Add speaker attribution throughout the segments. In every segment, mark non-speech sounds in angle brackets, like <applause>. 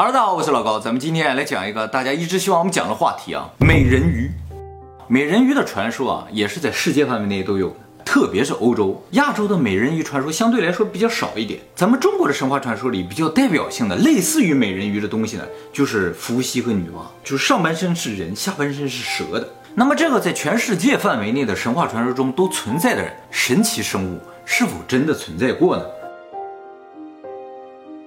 Speaker 1: 哈喽大家好，我是老高，咱们今天来讲一个大家一直希望我们讲的话题啊，美人鱼。美人鱼的传说啊，也是在世界范围内都有的，特别是欧洲、亚洲的美人鱼传说相对来说比较少一点。咱们中国的神话传说里比较代表性的，类似于美人鱼的东西呢，就是伏羲和女娲，就是上半身是人，下半身是蛇的。那么这个在全世界范围内的神话传说中都存在的神奇生物，是否真的存在过呢？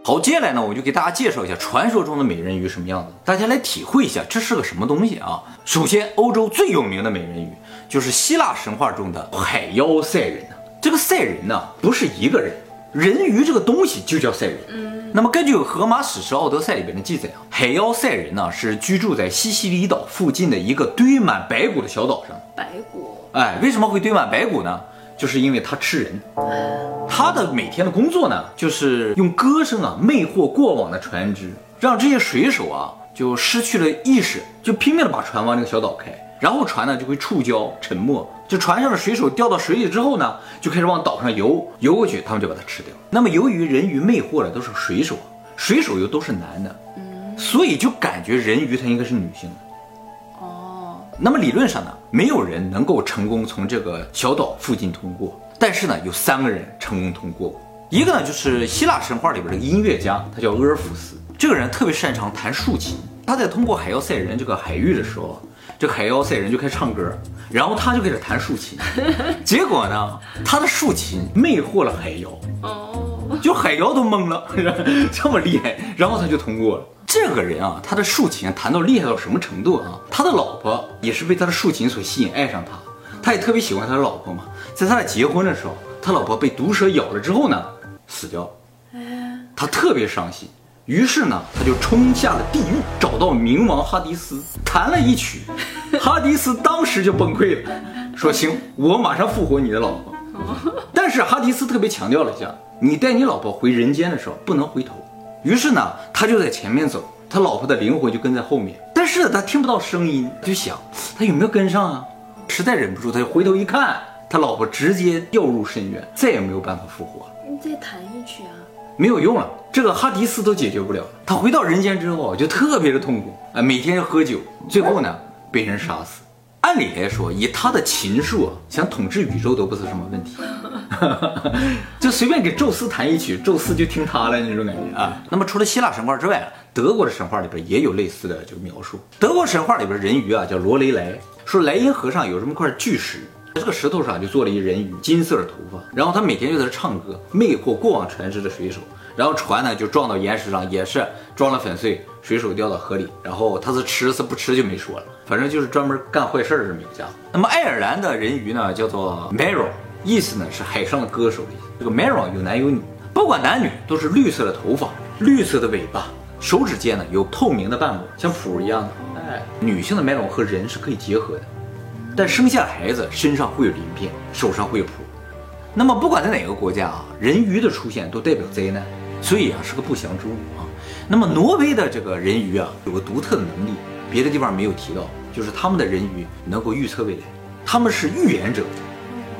Speaker 1: 好，接下来呢，我就给大家介绍一下传说中的美人鱼什么样子，大家来体会一下这是个什么东西啊。首先，欧洲最有名的美人鱼就是希腊神话中的海妖赛人这个赛人呢，不是一个人，人鱼这个东西就叫赛人。嗯。那么根据荷马史诗《奥德赛》里边的记载啊，海妖赛人呢是居住在西西里岛附近的一个堆满白骨的小岛上。
Speaker 2: 白骨。
Speaker 1: 哎，为什么会堆满白骨呢？就是因为他吃人，他的每天的工作呢，就是用歌声啊魅惑过往的船只，让这些水手啊就失去了意识，就拼命的把船往这个小岛开，然后船呢就会触礁沉没，就船上的水手掉到水里之后呢，就开始往岛上游，游过去他们就把它吃掉。那么由于人鱼魅惑的都是水手，水手又都是男的，所以就感觉人鱼它应该是女性的。哦。那么理论上呢，没有人能够成功从这个小岛附近通过。但是呢，有三个人成功通过。一个呢，就是希腊神话里边的音乐家，他叫阿尔弗斯。这个人特别擅长弹竖琴。他在通过海妖赛人这个海域的时候，这海妖赛人就开始唱歌，然后他就开始弹竖琴。结果呢，他的竖琴魅惑了海妖，就海妖都懵了，这么厉害，然后他就通过了。这个人啊，他的竖琴弹到厉害到什么程度啊？他的老婆也是被他的竖琴所吸引，爱上他。他也特别喜欢他的老婆嘛。在他俩结婚的时候，他老婆被毒蛇咬了之后呢，死掉了。他特别伤心，于是呢，他就冲下了地狱，找到冥王哈迪斯，弹了一曲。哈迪斯当时就崩溃了，说：“行，我马上复活你的老婆。<laughs> ”但是哈迪斯特别强调了一下：“你带你老婆回人间的时候，不能回头。”于是呢，他就在前面走，他老婆的灵魂就跟在后面。但是他听不到声音，就想他有没有跟上啊？实在忍不住，他就回头一看，他老婆直接掉入深渊，再也没有办法复活。
Speaker 2: 你再弹一曲啊？
Speaker 1: 没有用了，这个哈迪斯都解决不了。他回到人间之后就特别的痛苦啊，每天喝酒，最后呢被人杀死。按理来说，以他的琴术，想统治宇宙都不是什么问题。<laughs> 就随便给宙斯弹一曲，宙斯就听他了那种感觉啊。那么除了希腊神话之外，德国的神话里边也有类似的这个描述。德国神话里边人鱼啊叫罗雷莱，说莱茵河上有这么块巨石，这个石头上就做了一人鱼，金色的头发，然后他每天就在这唱歌，魅惑过往船只的水手。然后船呢就撞到岩石上，也是撞了粉碎，水手掉到河里。然后他是吃是不吃就没说了，反正就是专门干坏事儿这么一个家伙。那么爱尔兰的人鱼呢叫做 Mero，意思呢是海上的歌手的意思。这个 Mero 有男有女，不管男女都是绿色的头发，绿色的尾巴，手指间呢有透明的瓣膜，像蹼一样的。哎，女性的 Mero 和人是可以结合的，但生下孩子身上会有鳞片，手上会有蹼。那么不管在哪个国家啊，人鱼的出现都代表灾难。所以啊，是个不祥之物啊。那么挪威的这个人鱼啊，有个独特的能力，别的地方没有提到，就是他们的人鱼能够预测未来，他们是预言者。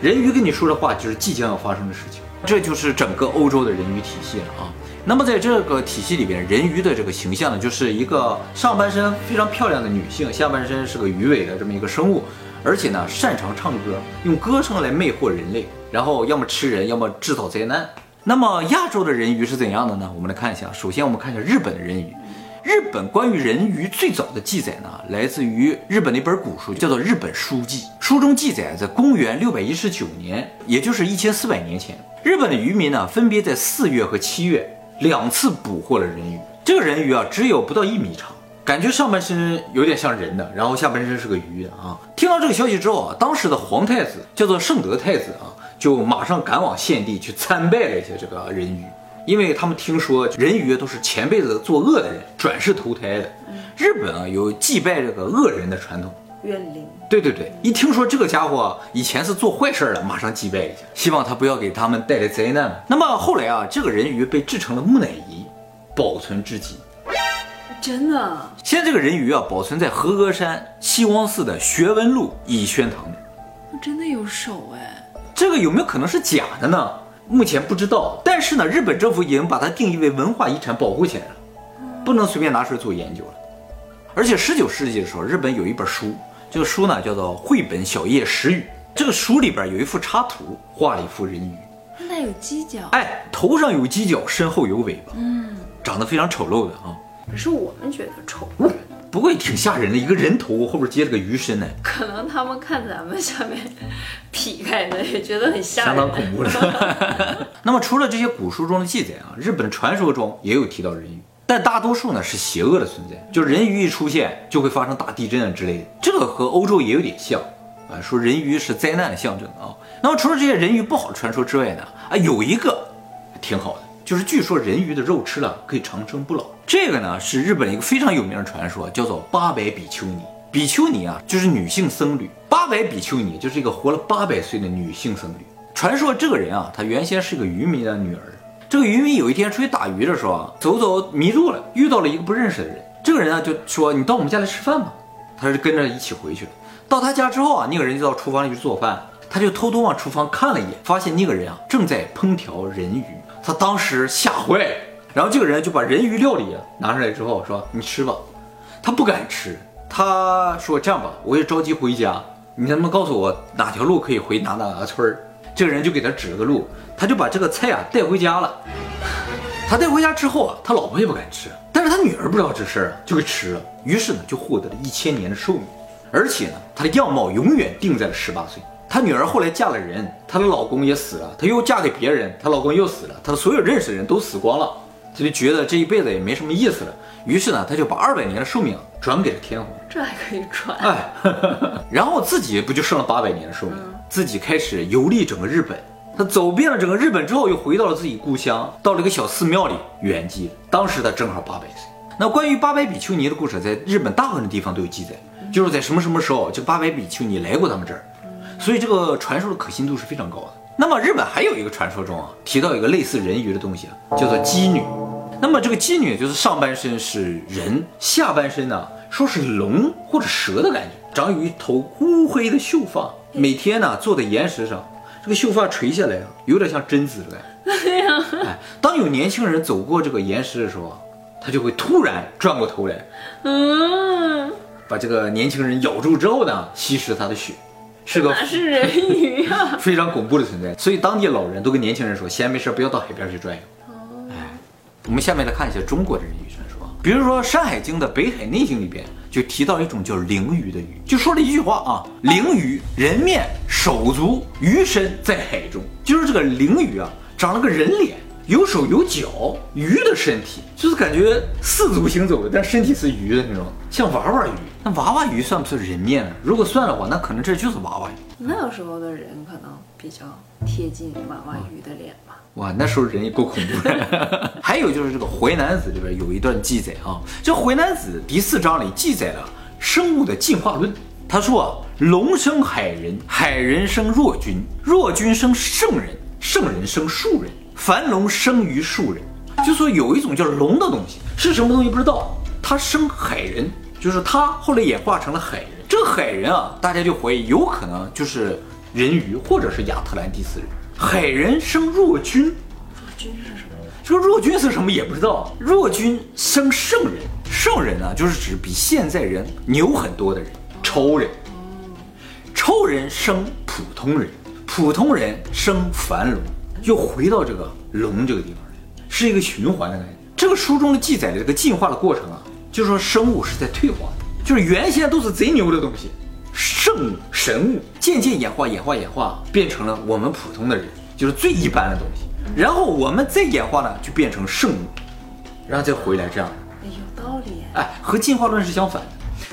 Speaker 1: 人鱼跟你说的话，就是即将要发生的事情。这就是整个欧洲的人鱼体系了啊。那么在这个体系里边，人鱼的这个形象呢，就是一个上半身非常漂亮的女性，下半身是个鱼尾的这么一个生物，而且呢，擅长唱歌，用歌声来魅惑人类，然后要么吃人，要么制造灾难。那么亚洲的人鱼是怎样的呢？我们来看一下。首先，我们看一下日本的人鱼。日本关于人鱼最早的记载呢，来自于日本的一本古书，叫做《日本书记》。书中记载，在公元六百一十九年，也就是一千四百年前，日本的渔民呢，分别在四月和七月两次捕获了人鱼。这个人鱼啊，只有不到一米长，感觉上半身有点像人的，然后下半身是个鱼啊。听到这个消息之后啊，当时的皇太子叫做圣德太子啊。就马上赶往献帝去参拜了一下这个人鱼，因为他们听说人鱼都是前辈子作恶的人转世投胎的。日本啊有祭拜这个恶人的传统，
Speaker 2: 怨灵。
Speaker 1: 对对对，一听说这个家伙以前是做坏事的，马上祭拜一下，希望他不要给他们带来灾难。那么后来啊，这个人鱼被制成了木乃伊，保存至今。
Speaker 2: 真的？
Speaker 1: 现在这个人鱼啊，保存在和歌山西光寺的学文路乙宣堂里。
Speaker 2: 真的有手哎。
Speaker 1: 这个有没有可能是假的呢？目前不知道，但是呢，日本政府已经把它定义为文化遗产保护起来了。不能随便拿出来做研究了。而且十九世纪的时候，日本有一本书，这个书呢叫做《绘本小叶石语》，这个书里边有一幅插图，画了一幅人鱼，
Speaker 2: 那有犄角，
Speaker 1: 哎，头上有犄角，身后有尾巴，嗯，长得非常丑陋的啊。
Speaker 2: 可是我们觉得丑，
Speaker 1: 不过也挺吓人的，一个人头后边接了个鱼身呢，
Speaker 2: 可能他们看咱们下面 <laughs> 劈开的也觉得很吓人，
Speaker 1: 相当恐怖了。<laughs> 那么除了这些古书中的记载啊，日本传说中也有提到人鱼，但大多数呢是邪恶的存在，就人鱼一出现就会发生大地震啊之类的。这个和欧洲也有点像啊，说人鱼是灾难的象征啊。那么除了这些人鱼不好的传说之外呢，啊有一个挺好的，就是据说人鱼的肉吃了可以长生不老。这个呢是日本一个非常有名的传说，叫做八百比丘尼。比丘尼啊就是女性僧侣，八百比丘尼就是一个活了八百岁的女性僧侣。传说这个人啊，他原先是个渔民的女儿。这个渔民有一天出去打鱼的时候啊，走走迷路了，遇到了一个不认识的人。这个人呢就说：“你到我们家来吃饭吧。”他就跟着一起回去了。到他家之后啊，那个人就到厨房里去做饭，他就偷偷往厨房看了一眼，发现那个人啊正在烹调人鱼。他当时吓坏了，然后这个人就把人鱼料理啊拿出来之后说：“你吃吧。”他不敢吃，他说：“这样吧，我也着急回家，你能不能告诉我哪条路可以回哪哪个村儿？”这个人就给他指了个路，他就把这个菜啊带回家了。<laughs> 他带回家之后啊，他老婆也不敢吃，但是他女儿不知道这事儿啊，就给吃了。于是呢，就获得了一千年的寿命，而且呢，他的样貌永远定在了十八岁。他女儿后来嫁了人，她的老公也死了，她又嫁给别人，她老公又死了，她的所有认识的人都死光了，她就觉得这一辈子也没什么意思了。于是呢，她就把二百年的寿命转给了天皇。
Speaker 2: 这还可以转，
Speaker 1: 哎，<laughs> 然后自己不就剩了八百年的寿命，自己开始游历整个日本。他走遍了整个日本之后，又回到了自己故乡，到了一个小寺庙里圆寂。当时他正好八百岁。那关于八百比丘尼的故事，在日本大部分的地方都有记载，就是在什么什么时候，这八百比丘尼来过他们这儿，所以这个传说的可信度是非常高的。那么日本还有一个传说中啊，提到一个类似人鱼的东西啊，叫做姬女。那么这个姬女就是上半身是人，下半身呢说是龙或者蛇的感觉，长有一头乌黑的秀发，每天呢坐在岩石上，这个秀发垂下来啊，有点像贞子的感觉。哎，当有年轻人走过这个岩石的时候啊，他就会突然转过头来，
Speaker 2: 嗯，
Speaker 1: 把这个年轻人咬住之后呢，吸食他的血，是个
Speaker 2: 哪是人鱼啊？<laughs>
Speaker 1: 非常恐怖的存在。所以当地老人都跟年轻人说，闲没事不要到海边去转悠。哦哎，我们下面来看一下中国的人鱼传说，比如说《山海经》的《北海内经》里边就提到一种叫灵鱼的鱼，就说了一句话啊：灵鱼人面手足鱼身在海中，就是这个灵鱼啊，长了个人脸。有手有脚，鱼的身体就是感觉四足行走的，但身体是鱼的那种，像娃娃鱼。那娃娃鱼算不算人面呢？如果算的话，那可能这就是娃娃鱼。
Speaker 2: 那个时候的人可能比较贴近娃娃鱼的脸吧。
Speaker 1: 哇，那时候人也够恐怖的。<laughs> 还有就是这个《淮南子》里边有一段记载啊，这《淮南子》第四章里记载了生物的进化论。他说啊，龙生海人，海人生若君，若君生圣人，圣人生庶人，凡龙生于庶人。就说有一种叫龙的东西，是什么东西不知道，它生海人，就是他后来演化成了海人。这个海人啊，大家就怀疑有可能就是人鱼或者是亚特兰蒂斯人。海人生若君，
Speaker 2: 若君是什么？
Speaker 1: 这个弱君是什么也不知道。若君生圣人，圣人呢，就是指比现在人牛很多的人，超人。超人生普通人，普通人生凡龙，又回到这个龙这个地方来，是一个循环的感觉。这个书中的记载的这个进化的过程啊，就是说生物是在退化的，就是原先都是贼牛的东西，圣物、神物，渐渐演化、演化、演化，变成了我们普通的人，就是最一般的东西。然后我们再演化呢，就变成圣物，然后再回来这样。
Speaker 2: 哎，有道理。
Speaker 1: 哎，和进化论是相反的。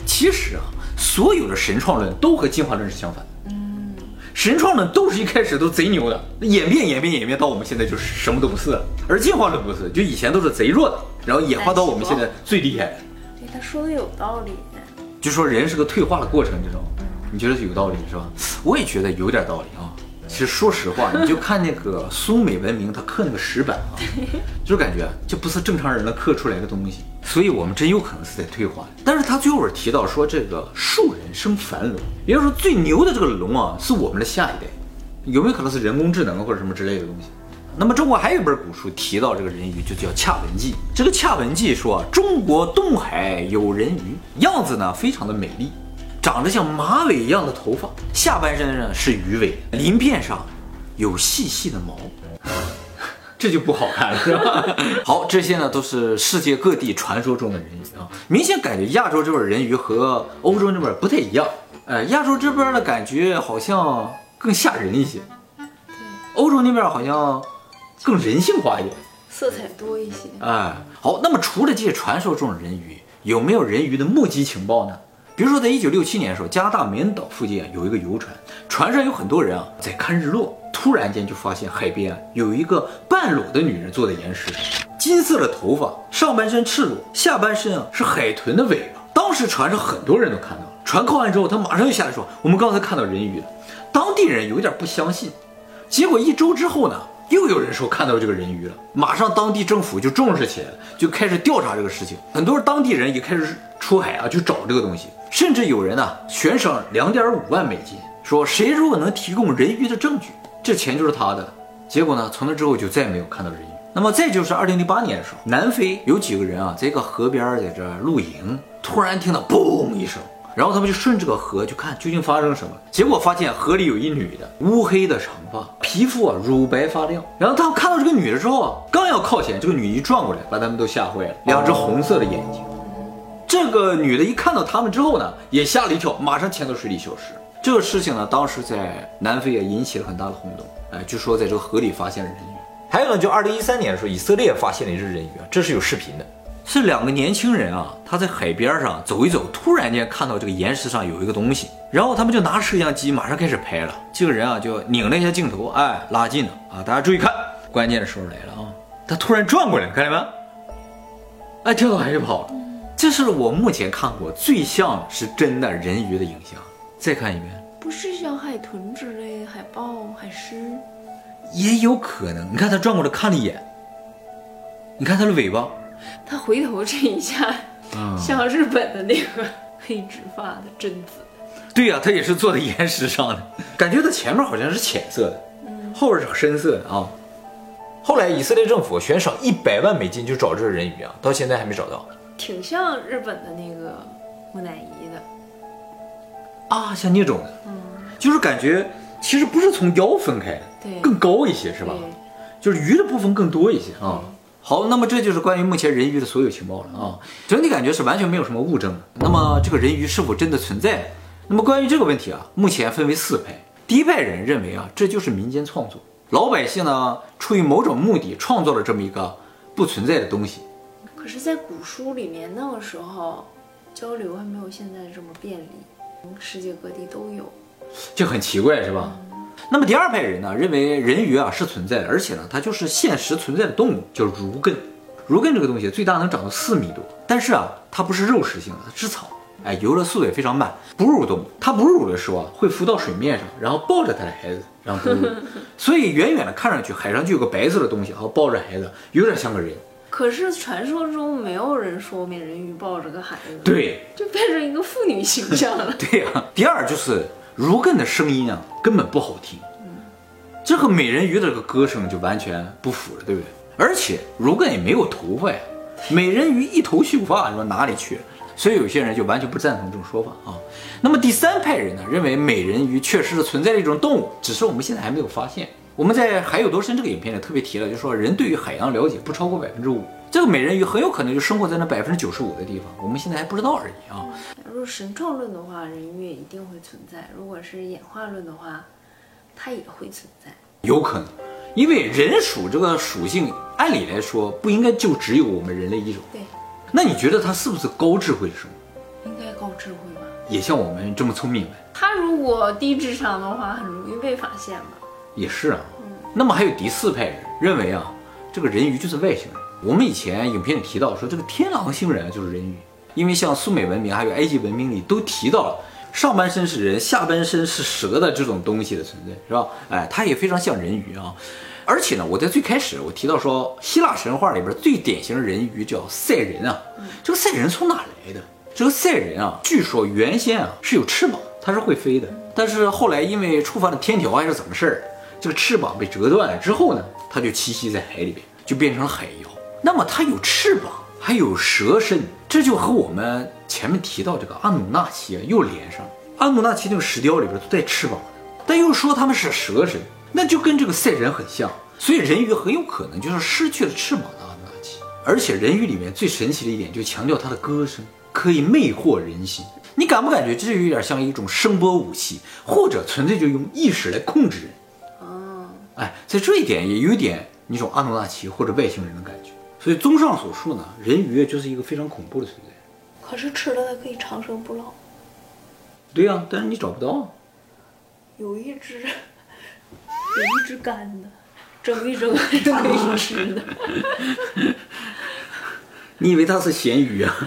Speaker 1: 其实啊，所有的神创论都和进化论是相反的。
Speaker 2: 嗯，
Speaker 1: 神创论都是一开始都贼牛的，演变演变演变到我们现在就是什么都不是了。而进化论不是，就以前都是贼弱的，然后演化到我们现在最厉害
Speaker 2: 他说的有道理。
Speaker 1: 就说人是个退化的过程，这种，你觉得是有道理是吧？我也觉得有点道理啊。其实说实话，你就看那个苏美文明，他刻那个石板啊，就是感觉这不是正常人能刻出来的东西，所以我们真有可能是在退化。但是他最后提到说，这个树人生繁龙，也就是说最牛的这个龙啊，是我们的下一代，有没有可能是人工智能或者什么之类的东西？那么中国还有一本古书提到这个人鱼，就叫《恰文记》。这个《恰文记》说，中国东海有人鱼，样子呢非常的美丽，长得像马尾一样的头发，下半身呢是鱼尾，鳞片上有细细的毛。这就不好看了，是吧？好，这些呢都是世界各地传说中的人鱼啊，明显感觉亚洲这边人鱼和欧洲那边不太一样。呃，亚洲这边的感觉好像更吓人一些，欧洲那边好像更人性化一点，
Speaker 2: 色彩多一些。
Speaker 1: 哎，好，那么除了这些传说中的人鱼，有没有人鱼的目击情报呢？比如说，在一九六七年的时候，加拿大梅恩岛附近啊有一个游船，船上有很多人啊在看日落，突然间就发现海边啊有一个半裸的女人坐在岩石上，金色的头发，上半身赤裸，下半身啊是海豚的尾巴。当时船上很多人都看到了，船靠岸之后，他马上就下来说：“我们刚才看到人鱼了。”当地人有点不相信，结果一周之后呢，又有人说看到这个人鱼了，马上当地政府就重视起来了，就开始调查这个事情。很多当地人也开始出海啊去找这个东西。甚至有人呢悬赏两点五万美金，说谁如果能提供人鱼的证据，这钱就是他的。结果呢，从那之后就再也没有看到人鱼。那么再就是二零零八年的时候，南非有几个人啊，在一个河边在这露营，突然听到嘣一声，然后他们就顺这个河去看究竟发生了什么。结果发现河里有一女的，乌黑的长发，皮肤啊乳白发亮。然后他们看到这个女的之后啊，刚要靠前，这个女一转过来，把他们都吓坏了，两只红色的眼睛。这个女的一看到他们之后呢，也吓了一跳，马上潜到水里消失。这个事情呢，当时在南非也引起了很大的轰动。哎，据说在这个河里发现了人鱼。还有呢，就二零一三年的时候，以色列发现了一只人鱼啊，这是有视频的，是两个年轻人啊，他在海边上走一走，突然间看到这个岩石上有一个东西，然后他们就拿摄像机马上开始拍了。这个人啊，就拧了一下镜头，哎，拉近了啊，大家注意看，关键的时候来了啊，他突然转过来，看见没？哎，跳到海里跑了。这是我目前看过最像是真的。人鱼的。影像。再看一遍，
Speaker 2: 不是像海豚之类、海豹、海狮，
Speaker 1: 也有可能。你看他转过来看了一眼，你看他的。尾巴，
Speaker 2: 他回头这一下，<laughs> 像日本的那个黑直发的贞子。
Speaker 1: 对呀，他也是坐在岩石上的，感觉他前面好像是浅色的，后边是深色的啊。后来以色列政府悬赏一百万美金就找这个人鱼啊，到现在还没找到。
Speaker 2: 挺像日本的那个木乃伊的
Speaker 1: 啊，像那种就是感觉其实不是从腰分开的，
Speaker 2: 对，
Speaker 1: 更高一些是吧？就是鱼的部分更多一些啊。好，那么这就是关于目前人鱼的所有情报了啊。整体感觉是完全没有什么物证。那么这个人鱼是否真的存在？那么关于这个问题啊，目前分为四派。第一派人认为啊，这就是民间创作，老百姓呢出于某种目的创造了这么一个不存在的东西。
Speaker 2: 可是，在古书里面，那个时候交流还没有现在这么便利，世界各地都有，
Speaker 1: 就很奇怪，是吧？那么第二派人呢，认为人鱼啊是存在的，而且呢，它就是现实存在的动物，叫儒艮。儒艮这个东西最大能长到四米多，但是啊，它不是肉食性的，它吃草，哎，游的速度也非常慢，哺乳动物。它哺乳的时候啊，会浮到水面上，然后抱着它的孩子，然后哺乳。所以远远的看上去，海上就有个白色的东西，然后抱着孩子，有点像个人。
Speaker 2: 可是传说中没有人说美人鱼抱着个孩子，
Speaker 1: 对，
Speaker 2: 就变成一个妇女形象了。<laughs>
Speaker 1: 对呀，第二就是如艮的声音啊，根本不好听，这和美人鱼的这个歌声就完全不符了，对不对？而且如艮也没有头发呀，美人鱼一头秀发，你说哪里去？所以有些人就完全不赞同这种说法啊。那么第三派人呢，认为美人鱼确实是存在的一种动物，只是我们现在还没有发现。我们在《海有多深》这个影片里特别提了，就说人对于海洋了解不超过百分之五，这个美人鱼很有可能就生活在那百分之九十五的地方，我们现在还不知道而已啊。
Speaker 2: 如果神创论的话，人鱼也一定会存在；如果是演化论的话，它也会存在。
Speaker 1: 有可能，因为人属这个属性，按理来说不应该就只有我们人类一种。
Speaker 2: 对。
Speaker 1: 那你觉得它是不是高智慧的生
Speaker 2: 物？应该高智慧吧。
Speaker 1: 也像我们这么聪明呗。
Speaker 2: 它如果低智商的话，很容易被发现吧。
Speaker 1: 也是啊，那么还有第四派人认为啊，这个人鱼就是外星人。我们以前影片里提到说，这个天狼星人就是人鱼，因为像苏美文明还有埃及文明里都提到了上半身是人，下半身是蛇的这种东西的存在，是吧？哎，它也非常像人鱼啊。而且呢，我在最开始我提到说，希腊神话里边最典型的人鱼叫赛人啊。这个赛人从哪来的？这个赛人啊，据说原先啊是有翅膀，它是会飞的，但是后来因为触犯了天条还是怎么事儿？这个翅膀被折断了之后呢，它就栖息在海里边，就变成了海妖。那么它有翅膀，还有蛇身，这就和我们前面提到这个阿努纳奇啊又连上了。阿努纳奇那个石雕里边都带翅膀的，但又说他们是蛇身，那就跟这个赛人很像。所以人鱼很有可能就是失去了翅膀的阿努纳奇。而且人鱼里面最神奇的一点，就强调它的歌声可以魅惑人心。你感不感觉这就有点像一种声波武器，或者纯粹就用意识来控制人？
Speaker 2: 哦，
Speaker 1: 哎，在这一点也有点那种阿努纳奇或者外星人的感觉。所以综上所述呢，人鱼就是一个非常恐怖的存在。
Speaker 2: 可是吃了它可以长生不老。
Speaker 1: 对呀、但是你找不到啊。
Speaker 2: 有一只，<laughs> 有一只干的，蒸一蒸就可以吃的。<laughs>
Speaker 1: 你以为它是咸鱼啊？<laughs>